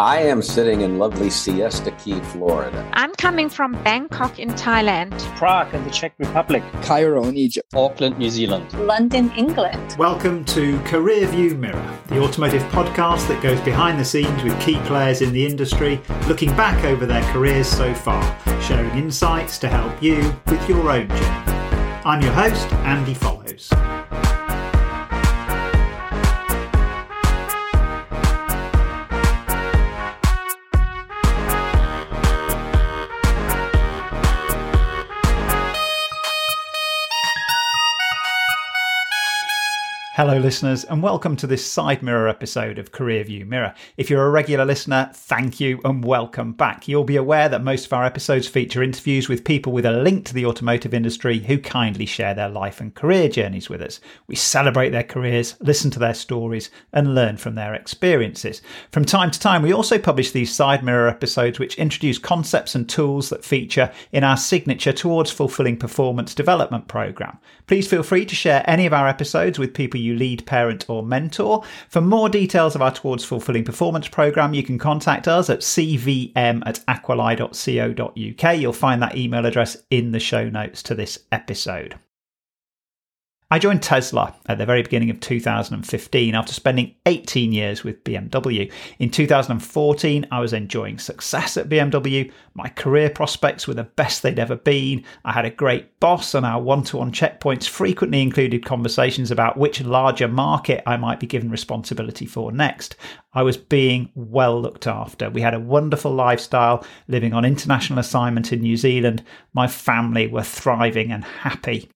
I am sitting in lovely Siesta Key, Florida. I'm coming from Bangkok in Thailand. Prague in the Czech Republic. Cairo in Egypt. Auckland, New Zealand. London, England. Welcome to Career View Mirror, the automotive podcast that goes behind the scenes with key players in the industry, looking back over their careers so far, sharing insights to help you with your own journey. I'm your host, Andy Follows. Hello, listeners, and welcome to this side mirror episode of Career View Mirror. If you're a regular listener, thank you and welcome back. You'll be aware that most of our episodes feature interviews with people with a link to the automotive industry who kindly share their life and career journeys with us. We celebrate their careers, listen to their stories, and learn from their experiences. From time to time, we also publish these side mirror episodes which introduce concepts and tools that feature in our signature Towards Fulfilling Performance development program. Please feel free to share any of our episodes with people you lead, parent, or mentor. For more details of our Towards Fulfilling Performance program, you can contact us at cvm at aquilae.co.uk. You'll find that email address in the show notes to this episode. I joined Tesla at the very beginning of 2015 after spending 18 years with BMW. In 2014, I was enjoying success at BMW. My career prospects were the best they'd ever been. I had a great boss, and our one to one checkpoints frequently included conversations about which larger market I might be given responsibility for next. I was being well looked after. We had a wonderful lifestyle, living on international assignment in New Zealand. My family were thriving and happy.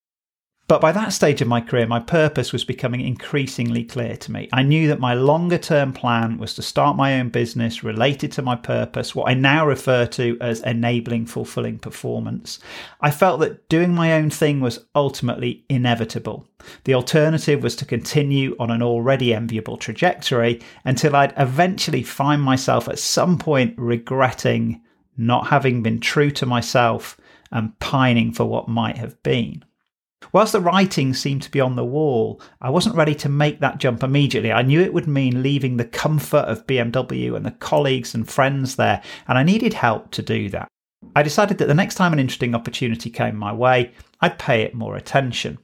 But by that stage of my career, my purpose was becoming increasingly clear to me. I knew that my longer term plan was to start my own business related to my purpose, what I now refer to as enabling fulfilling performance. I felt that doing my own thing was ultimately inevitable. The alternative was to continue on an already enviable trajectory until I'd eventually find myself at some point regretting not having been true to myself and pining for what might have been. Whilst the writing seemed to be on the wall, I wasn't ready to make that jump immediately. I knew it would mean leaving the comfort of BMW and the colleagues and friends there, and I needed help to do that. I decided that the next time an interesting opportunity came my way, I'd pay it more attention.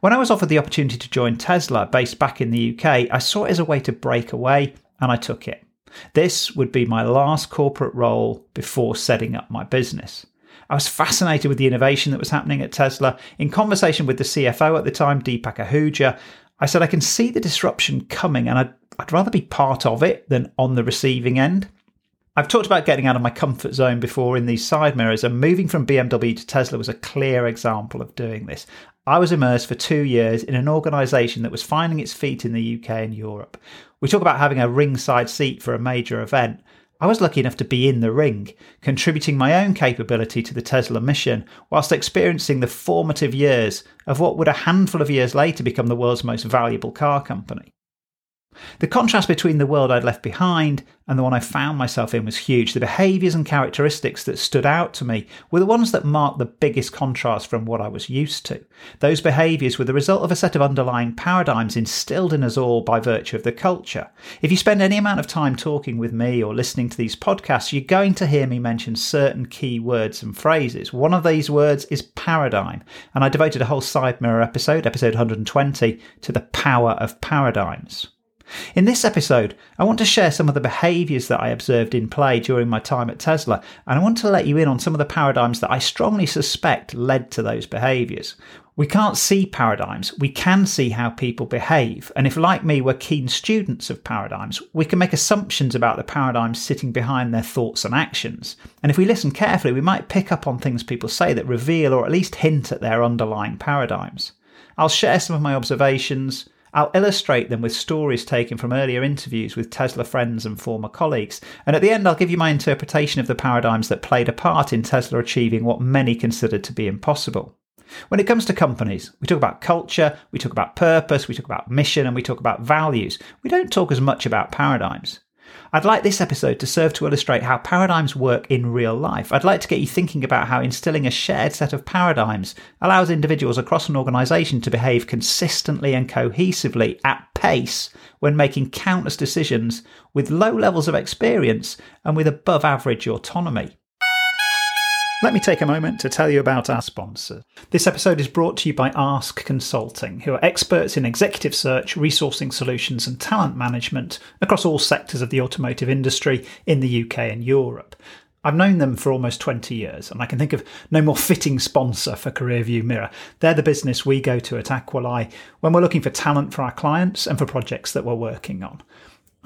When I was offered the opportunity to join Tesla, based back in the UK, I saw it as a way to break away, and I took it. This would be my last corporate role before setting up my business. I was fascinated with the innovation that was happening at Tesla. In conversation with the CFO at the time, Deepak Ahuja, I said, I can see the disruption coming and I'd, I'd rather be part of it than on the receiving end. I've talked about getting out of my comfort zone before in these side mirrors, and moving from BMW to Tesla was a clear example of doing this. I was immersed for two years in an organisation that was finding its feet in the UK and Europe. We talk about having a ringside seat for a major event. I was lucky enough to be in the ring, contributing my own capability to the Tesla mission, whilst experiencing the formative years of what would a handful of years later become the world's most valuable car company. The contrast between the world I'd left behind and the one I found myself in was huge. The behaviours and characteristics that stood out to me were the ones that marked the biggest contrast from what I was used to. Those behaviours were the result of a set of underlying paradigms instilled in us all by virtue of the culture. If you spend any amount of time talking with me or listening to these podcasts, you're going to hear me mention certain key words and phrases. One of these words is paradigm, and I devoted a whole side mirror episode, episode 120, to the power of paradigms. In this episode, I want to share some of the behaviours that I observed in play during my time at Tesla, and I want to let you in on some of the paradigms that I strongly suspect led to those behaviours. We can't see paradigms, we can see how people behave, and if, like me, we're keen students of paradigms, we can make assumptions about the paradigms sitting behind their thoughts and actions. And if we listen carefully, we might pick up on things people say that reveal or at least hint at their underlying paradigms. I'll share some of my observations I'll illustrate them with stories taken from earlier interviews with Tesla friends and former colleagues. And at the end, I'll give you my interpretation of the paradigms that played a part in Tesla achieving what many considered to be impossible. When it comes to companies, we talk about culture, we talk about purpose, we talk about mission, and we talk about values. We don't talk as much about paradigms. I'd like this episode to serve to illustrate how paradigms work in real life. I'd like to get you thinking about how instilling a shared set of paradigms allows individuals across an organisation to behave consistently and cohesively at pace when making countless decisions with low levels of experience and with above average autonomy. Let me take a moment to tell you about our sponsor. This episode is brought to you by ASKE Consulting, who are experts in executive search, resourcing solutions, and talent management across all sectors of the automotive industry in the UK and Europe. I've known them for almost 20 years, and I can think of no more fitting sponsor for CareerView Mirror. They're the business we go to at Aquilae when we're looking for talent for our clients and for projects that we're working on.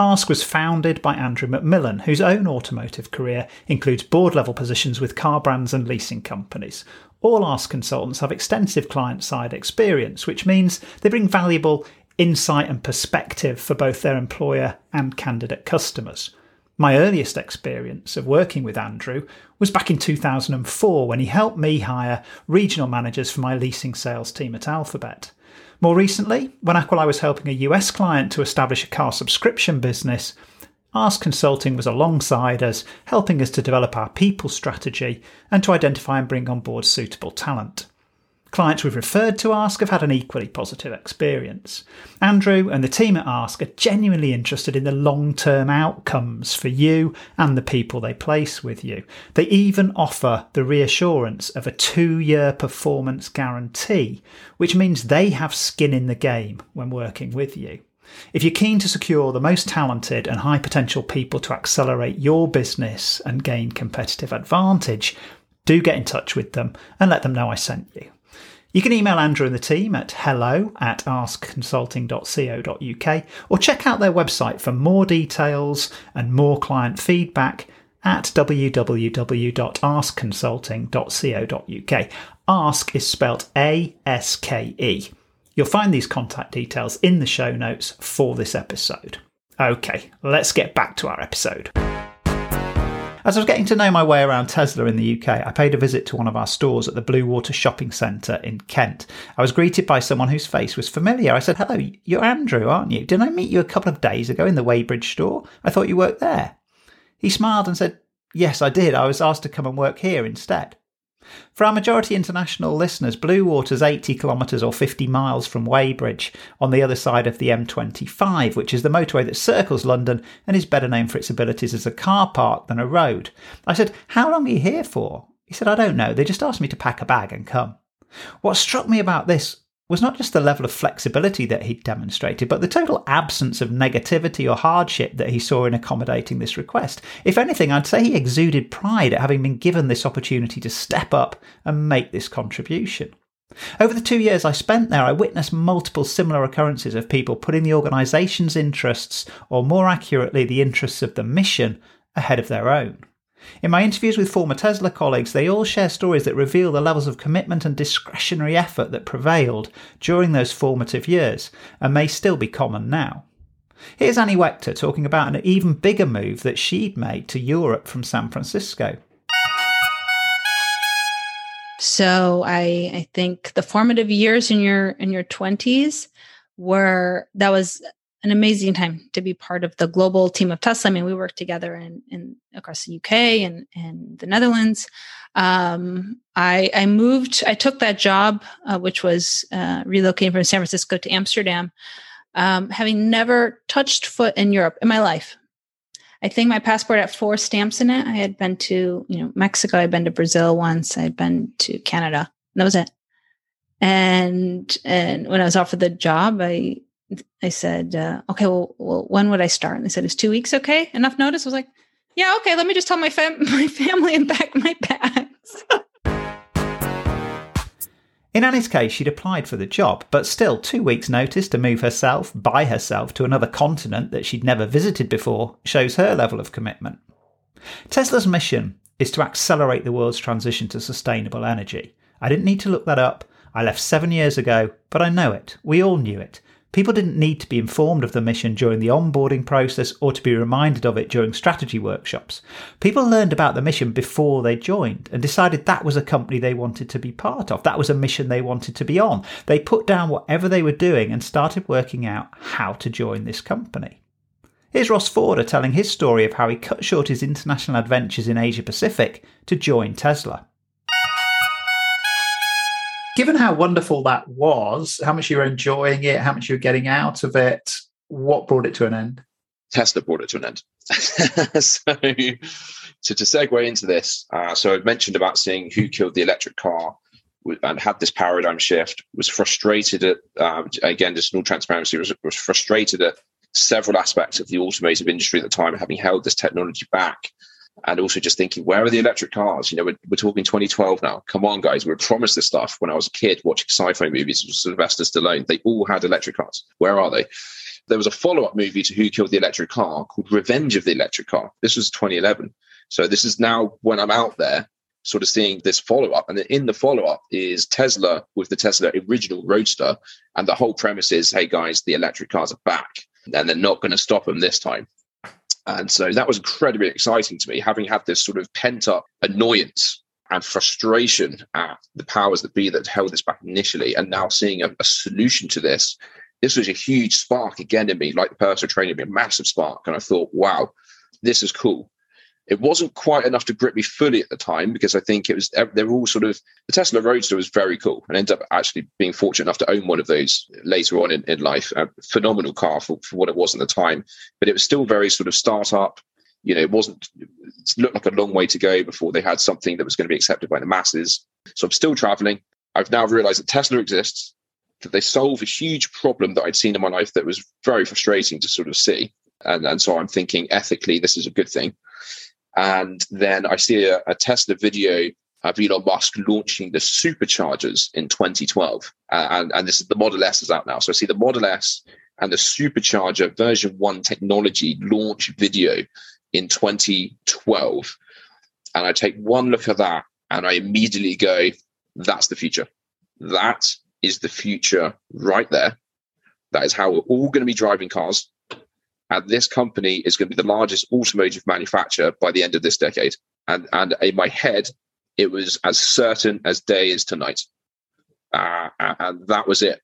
ASKE was founded by Andrew McMillan, whose own automotive career includes board level positions with car brands and leasing companies. All ASKE consultants have extensive client side experience, which means they bring valuable insight and perspective for both their employer and candidate customers. My earliest experience of working with Andrew was back in 2004 when he helped me hire regional managers for my leasing sales team at Alphabet. More recently, when Aquilae was helping a US client to establish a car subscription business, ASKE Consulting was alongside us, helping us to develop our people strategy and to identify and bring on board suitable talent. Clients we've referred to ASKE have had an equally positive experience. Andrew and the team at ASKE are genuinely interested in the long term outcomes for you and the people they place with you. They even offer the reassurance of a two year performance guarantee, which means they have skin in the game when working with you. If you're keen to secure the most talented and high potential people to accelerate your business and gain competitive advantage, do get in touch with them and let them know I sent you. You can email Andrew and the team at hello at askeconsulting.co.uk or check out their website for more details and more client feedback at www.askeconsulting.co.uk. ASKE is spelt A S K E. You'll find these contact details in the show notes for this episode. Okay, let's get back to our episode. As I was getting to know my way around Tesla in the UK, I paid a visit to one of our stores at the Bluewater Shopping Centre in Kent. I was greeted by someone whose face was familiar. I said, Hello, you're Andrew, aren't you? Didn't I meet you a couple of days ago in the Weybridge store? I thought you worked there. He smiled and said, Yes, I did. I was asked to come and work here instead. For our majority international listeners, Bluewater's 80 kilometres or 50 miles from Weybridge on the other side of the M25, which is the motorway that circles London and is better known for its abilities as a car park than a road. I said, How long are you here for? He said, I don't know. They just asked me to pack a bag and come. What struck me about this was not just the level of flexibility that he'd demonstrated, but the total absence of negativity or hardship that he saw in accommodating this request. If anything, I'd say he exuded pride at having been given this opportunity to step up and make this contribution. Over the two years I spent there, I witnessed multiple similar occurrences of people putting the organisation's interests, or more accurately, the interests of the mission, ahead of their own. In my interviews with former Tesla colleagues, they all share stories that reveal the levels of commitment and discretionary effort that prevailed during those formative years and may still be common now. Here's Annie Wechter talking about an even bigger move that she'd made to Europe from San Francisco. So I I think the formative years in your in your 20s were that was an amazing time to be part of the global team of Tesla. I mean, we work together in, in across the UK and, and the Netherlands. Um, I, I, moved, I took that job, uh, which was uh, relocating from San Francisco to Amsterdam, um, having never touched foot in Europe in my life. I think my passport had four stamps in it. I had been to, you know, Mexico. I'd been to Brazil once. I'd been to Canada. that was it. And and when I was offered the job, I I said, uh, okay, well, well, when would I start? And they said, is two weeks okay? Enough notice? I was like, yeah, okay, let me just tell my, fam- my family and pack my bags. In Annie's case, she'd applied for the job, but still, two weeks' notice to move herself by herself to another continent that she'd never visited before shows her level of commitment. Tesla's mission is to accelerate the world's transition to sustainable energy. I didn't need to look that up. I left seven years ago, but I know it. We all knew it. People didn't need to be informed of the mission during the onboarding process or to be reminded of it during strategy workshops. People learned about the mission before they joined and decided that was a company they wanted to be part of. That was a mission they wanted to be on. They put down whatever they were doing and started working out how to join this company. Here's Ross Forder telling his story of how he cut short his international adventures in Asia Pacific to join Tesla. Given how wonderful that was, how much you were enjoying it, how much you were getting out of it, what brought it to an end? Tesla brought it to an end. so, so to segue into this, uh, so I mentioned about seeing who killed the electric car and had this paradigm shift. Was frustrated at uh, again, just in all transparency, was, was frustrated at several aspects of the automotive industry at the time, having held this technology back. And also just thinking, where are the electric cars? You know, we're, we're talking 2012 now. Come on, guys. We were promised this stuff when I was a kid watching sci-fi movies with Sylvester Stallone. They all had electric cars. Where are they? there was a follow-up movie to Who Killed the Electric Car called Revenge of the Electric Car. This was 2011. So this is now when I'm out there sort of seeing this follow-up. And in the follow-up is Tesla with the Tesla original Roadster. And the whole premise is, hey guys, the electric cars are back and they're not going to stop them this time. And so that was incredibly exciting to me, having had this sort of pent-up annoyance and frustration at the powers that be that held this back initially, and now seeing a, a solution to this this was a huge spark again in me, like the personal training, me a massive spark. And I thought, wow, this is cool. It wasn't quite enough to grip me fully at the time because I think it was they were all sort of the Tesla Roadster was very cool and ended up actually being fortunate enough to own one of those later on in, in life. A phenomenal car for, for what it was at the time, but it was still very sort of startup. You know, it wasn't it looked like a long way to go before they had something that was going to be accepted by the masses. So I'm still traveling. I've now realized that Tesla exists that they solve a huge problem that I'd seen in my life that was very frustrating to sort of see. And, and so I'm thinking ethically, this is a good thing. And then I see a, a Tesla video of Elon Musk launching the superchargers in 2012. Uh, and, and this is the Model S is out now. So I see the Model S and the supercharger version one technology launch video in 2012. And I take one look at that and I immediately go, that's the future. That is the future right there. That is how we're all going to be driving cars. And this company is going to be the largest automotive manufacturer by the end of this decade. And, and in my head, it was as certain as day is tonight. Uh, and that was it.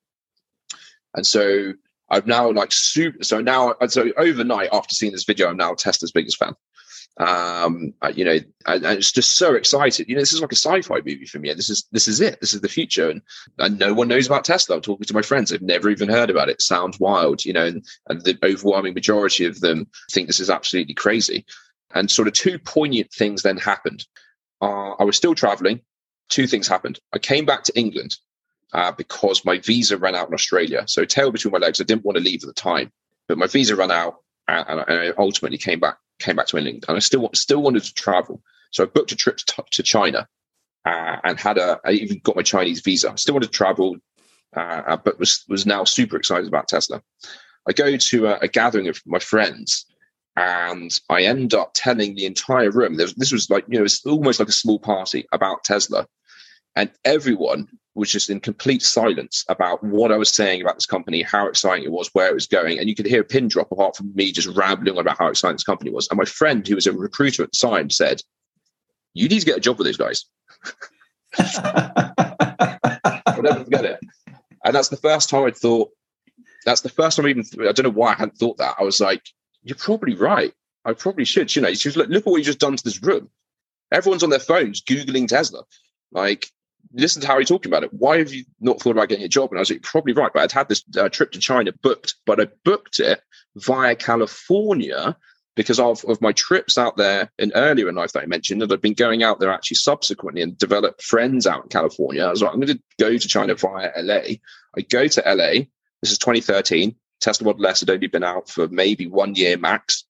And so I've now like super. So now, so overnight after seeing this video, I'm now Tesla's biggest fan um you know and, and, it's just so excited. You know this is like a sci-fi movie for me. This is this is it. This is the future. And, and no one knows about tesla. I'm talking to my friends. They've never even heard about it. sounds wild you know and, and the overwhelming majority of them think this is absolutely crazy. And sort of two poignant things then happened. Uh, i was still traveling. Two things happened. I came back to england uh, because my visa ran out in australia. So tail between my legs. I didn't want to leave at the time but my visa ran out and I ultimately came back came back to England, and I still still wanted to travel. So I booked a trip to, to China uh, and had a. I even got my Chinese visa. I still wanted to travel, uh, uh, but was was now super excited about Tesla. I go to a, a gathering of my friends, and I end up telling the entire room. This was like you know, it's almost like a small party about Tesla, and everyone was just in complete silence about what I was saying about this company, how exciting it was, where it was going. And you could hear a pin drop apart from me just rambling about how exciting this company was. And my friend, who was a recruiter at the time, said, You need to get a job with those guys. I'll never forget it. And that's the first time I thought, that's the first time I even, I don't know why I hadn't thought that. I was like, You're probably right. I probably should. You know, she was like, Look at what you've just done to this room. Everyone's on their phones Googling Tesla. Like, listen to Harry talking about it. Why have you not thought about getting a job? And I was like, probably right. But I'd had this uh, trip to China booked, but I booked it via California because of, of my trips out there in earlier in life that I mentioned, that I've been going out there actually subsequently and developed friends out in California. I was like, I'm going to go to China via LA. I go to LA. This is 2013. Tesla Model S had only been out for maybe one year max.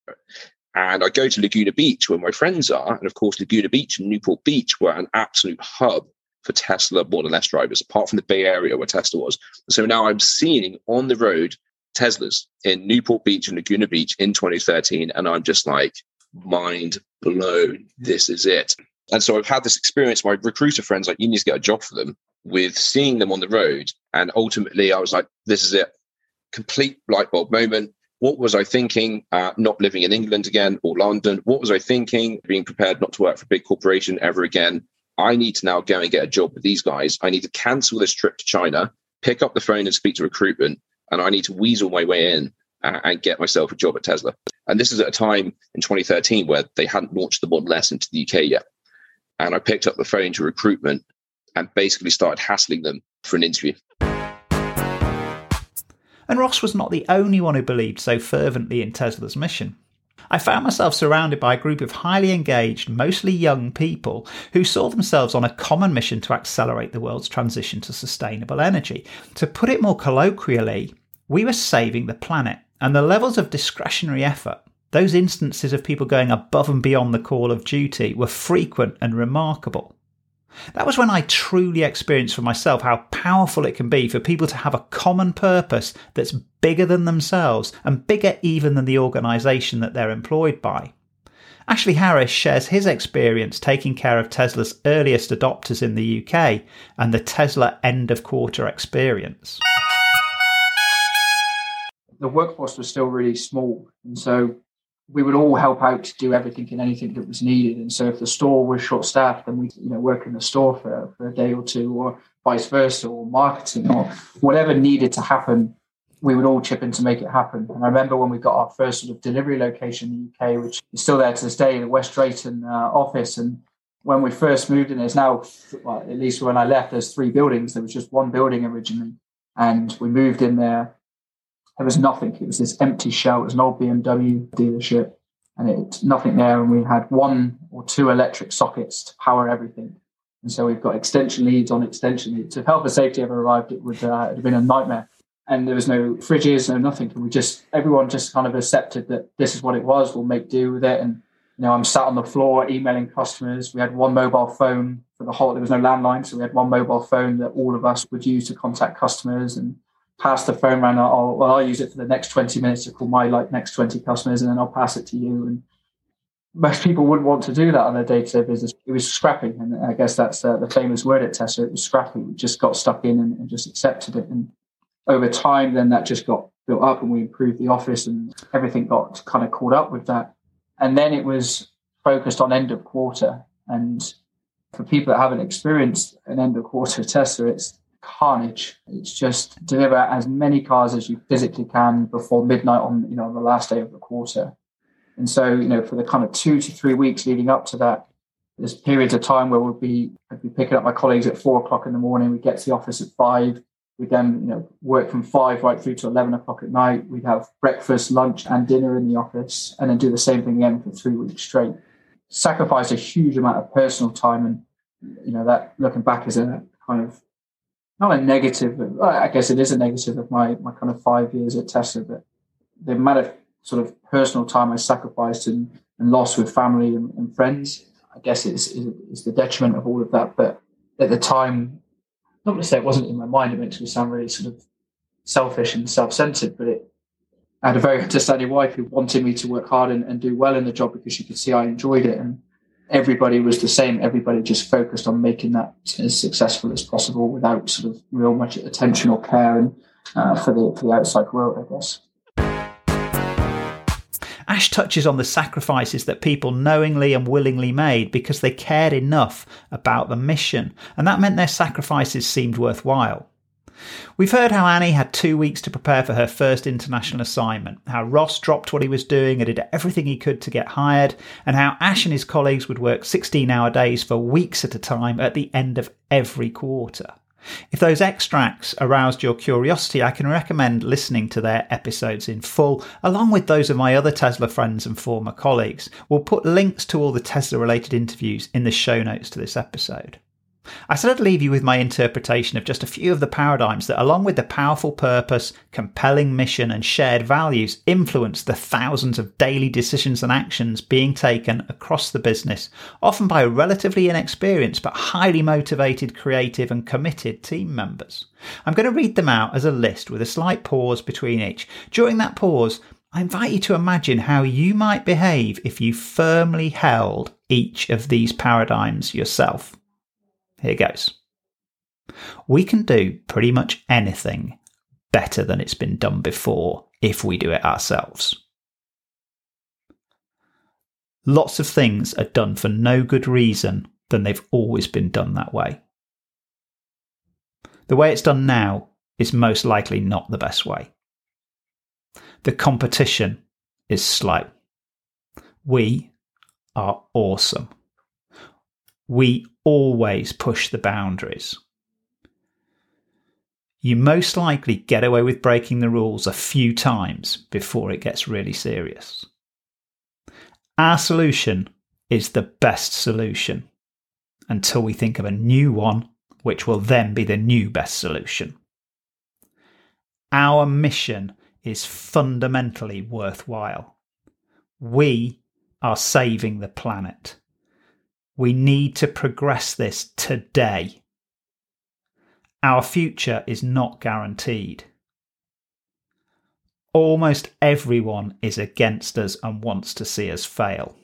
And I go to Laguna Beach where my friends are. And of course, Laguna Beach and Newport Beach were an absolute hub for Tesla Model S drivers, apart from the Bay Area where Tesla was. So now I'm seeing on the road Teslas in Newport Beach and Laguna Beach in 2013, and I'm just like, mind blown. This is it. And so I've had this experience. My recruiter friends like, you need to get a job for them with seeing them on the road. And ultimately, I was like, this is it. Complete light bulb moment. What was I thinking? Uh, not living in England again or London. What was I thinking? Being prepared not to work for a big corporation ever again. I need to now go and get a job with these guys. I need to cancel this trip to China, pick up the phone and speak to recruitment, and I need to weasel my way in and, and get myself a job at Tesla. And this is at a time in 2013 where they hadn't launched the Model S into the UK yet. And I picked up the phone to recruitment and basically started hassling them for an interview. And Ross was not the only one who believed so fervently in Tesla's mission. I found myself surrounded by a group of highly engaged, mostly young people who saw themselves on a common mission to accelerate the world's transition to sustainable energy. To put it more colloquially, we were saving the planet, and the levels of discretionary effort, those instances of people going above and beyond the call of duty, were frequent and remarkable. That was when I truly experienced for myself how powerful it can be for people to have a common purpose that's bigger than themselves and bigger even than the organisation that they're employed by. Ashley Harris shares his experience taking care of Tesla's earliest adopters in the UK and the Tesla end of quarter experience. The workforce was still really small. And so we would all help out to do everything and anything that was needed. And so if the store was short staffed, then we you know work in the store for, for a day or two, or vice versa, or marketing, or whatever needed to happen, we would all chip in to make it happen. And I remember when we got our first sort of delivery location in the UK, which is still there to this day, the West Drayton uh, office. And when we first moved in, there's now, well, at least when I left, there's three buildings. There was just one building originally. And we moved in there there was nothing. It was this empty shell. It was an old BMW dealership, and it nothing there. And we had one or two electric sockets to power everything. And so we've got extension leads on extension leads. If health and safety ever arrived, it would uh, have been a nightmare. And there was no fridges, no nothing. And we just everyone just kind of accepted that this is what it was. We'll make do with it. And you know, I'm sat on the floor emailing customers. We had one mobile phone for the whole. There was no landline, so we had one mobile phone that all of us would use to contact customers. And pass the phone around. I'll, I'll use it for the next 20 minutes to call my like next 20 customers and then I'll pass it to you. And most people wouldn't want to do that on their day-to-day business. It was scrappy. And I guess that's uh, the famous word at Tesla. It was scrappy. We just got stuck in and, and just accepted it. And over time, then that just got built up and we improved the office and everything got kind of caught up with that. And then it was focused on end of quarter. And for people that haven't experienced an end of quarter Tesla, it's carnage. It's just deliver as many cars as you physically can before midnight on you know on the last day of the quarter. And so you know for the kind of two to three weeks leading up to that, there's periods of time where we'll be I'd be picking up my colleagues at four o'clock in the morning. We get to the office at five. We then you know work from five right through to eleven o'clock at night. We'd have breakfast, lunch, and dinner in the office, and then do the same thing again for three weeks straight. Sacrifice a huge amount of personal time, and you know that looking back is a kind of not a negative. I guess it is a negative of my my kind of five years at Tesla, but the amount of sort of personal time I sacrificed and, and lost with family and, and friends, I guess is, is, the detriment of all of that. But at the time, not to say it wasn't in my mind. It makes me sound really sort of selfish and self-centered, but it. I had a very understanding wife who wanted me to work hard and, and do well in the job because she could see I enjoyed it and everybody was the same. Everybody just focused on making that as successful as possible without sort of real much attention or care and uh, for the for the outside world, I guess. Ash touches on the sacrifices that people knowingly and willingly made because they cared enough about the mission, and that meant their sacrifices seemed worthwhile. We've heard how Annie had two weeks to prepare for her first international assignment, how Ross dropped what he was doing and did everything he could to get hired, and how Ash and his colleagues would work 16 hour days for weeks at a time at the end of every quarter. If those extracts aroused your curiosity, I can recommend listening to their episodes in full, along with those of my other Tesla friends and former colleagues. We'll put links to all the Tesla related interviews in the show notes to this episode. I said I'd leave you with my interpretation of just a few of the paradigms that, along with the powerful purpose, compelling mission, and shared values, influence the thousands of daily decisions and actions being taken across the business, often by relatively inexperienced but highly motivated, creative, and committed team members. I'm going to read them out as a list with a slight pause between each. During that pause, I invite you to imagine how you might behave if you firmly held each of these paradigms yourself. Here goes. We can do pretty much anything better than it's been done before if we do it ourselves. Lots of things are done for no good reason than they've always been done that way. The way it's done now is most likely not the best way. The competition is slow. We are awesome. We always push the boundaries. You most likely get away with breaking the rules a few times before it gets really serious. Our solution is the best solution until we think of a new one, which will then be the new best solution. Our mission is fundamentally worthwhile. We are saving the planet. We need to progress this today. Our future is not guaranteed. Almost everyone is against us and wants to see us fail.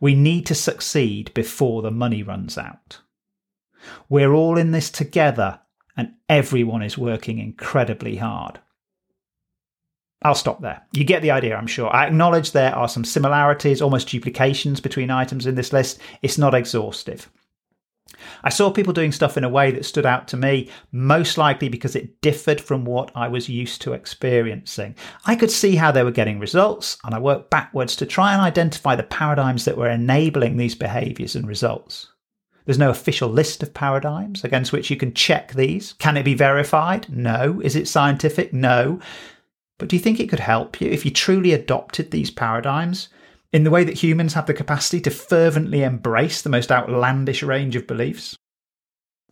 We need to succeed before the money runs out. We're all in this together and everyone is working incredibly hard. I'll stop there. You get the idea, I'm sure. I acknowledge there are some similarities, almost duplications between items in this list. It's not exhaustive. I saw people doing stuff in a way that stood out to me, most likely because it differed from what I was used to experiencing. I could see how they were getting results, and I worked backwards to try and identify the paradigms that were enabling these behaviors and results. There's no official list of paradigms against which you can check these. Can it be verified? No. Is it scientific? No. But do you think it could help you if you truly adopted these paradigms in the way that humans have the capacity to fervently embrace the most outlandish range of beliefs?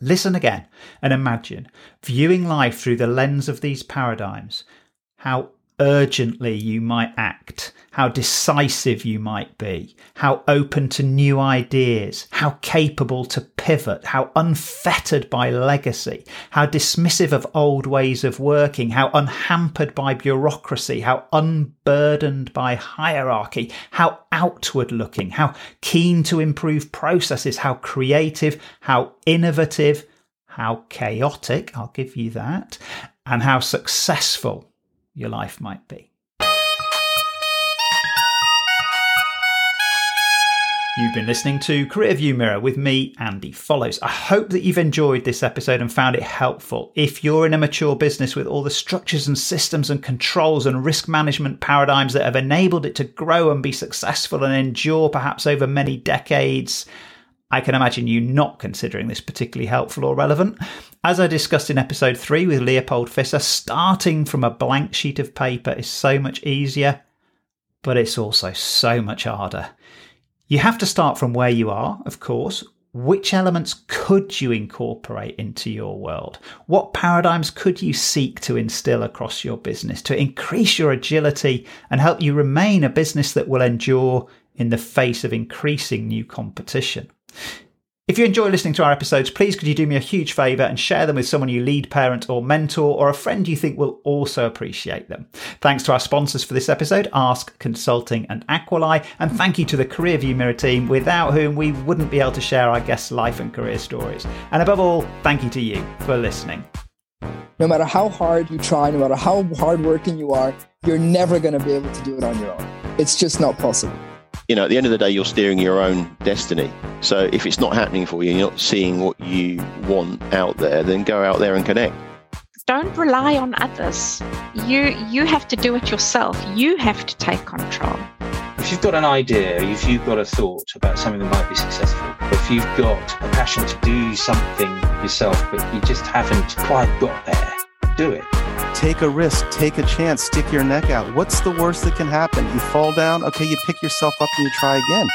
Listen again and imagine viewing life through the lens of these paradigms, how urgently you might act, how decisive you might be, how open to new ideas, how capable to pivot, how unfettered by legacy, how dismissive of old ways of working, how unhampered by bureaucracy, how unburdened by hierarchy, how outward looking, how keen to improve processes, how creative, how innovative, how chaotic, I'll give you that, and how successful your life might be. You've been listening to Career View Mirror with me, Andy Follows. I hope that you've enjoyed this episode and found it helpful. If you're in a mature business with all the structures and systems and controls and risk management paradigms that have enabled it to grow and be successful and endure perhaps over many decades, I can imagine you not considering this particularly helpful or relevant. As I discussed in episode 3 with Leopold Visser, starting from a blank sheet of paper is so much easier, but it's also so much harder. You have to start from where you are, of course. Which elements could you incorporate into your world? What paradigms could you seek to instill across your business to increase your agility and help you remain a business that will endure in the face of increasing new competition? If you enjoy listening to our episodes, please could you do me a huge favour and share them with someone you lead, parent, or mentor, or a friend you think will also appreciate them. Thanks to our sponsors for this episode, ASKE Consulting and Aquilae, and thank you to the Career View Mirror team, without whom we wouldn't be able to share our guests' life and career stories. And above all, thank you to you for listening. No matter how hard you try, no matter how hardworking you are, you're never going to be able to do it on your own. It's just not possible you know, at the end of the day, you're steering your own destiny. So if it's not happening for you, you're not seeing what you want out there, then go out there and connect. Don't rely on others. You you have to do it yourself. You have to take control. If you've got an idea, if you've got a thought about something that might be successful, if you've got a passion to do something yourself, but you just haven't quite got there, do it. Take a risk, take a chance, stick your neck out. What's the worst that can happen? You fall down, okay, you pick yourself up and you try again.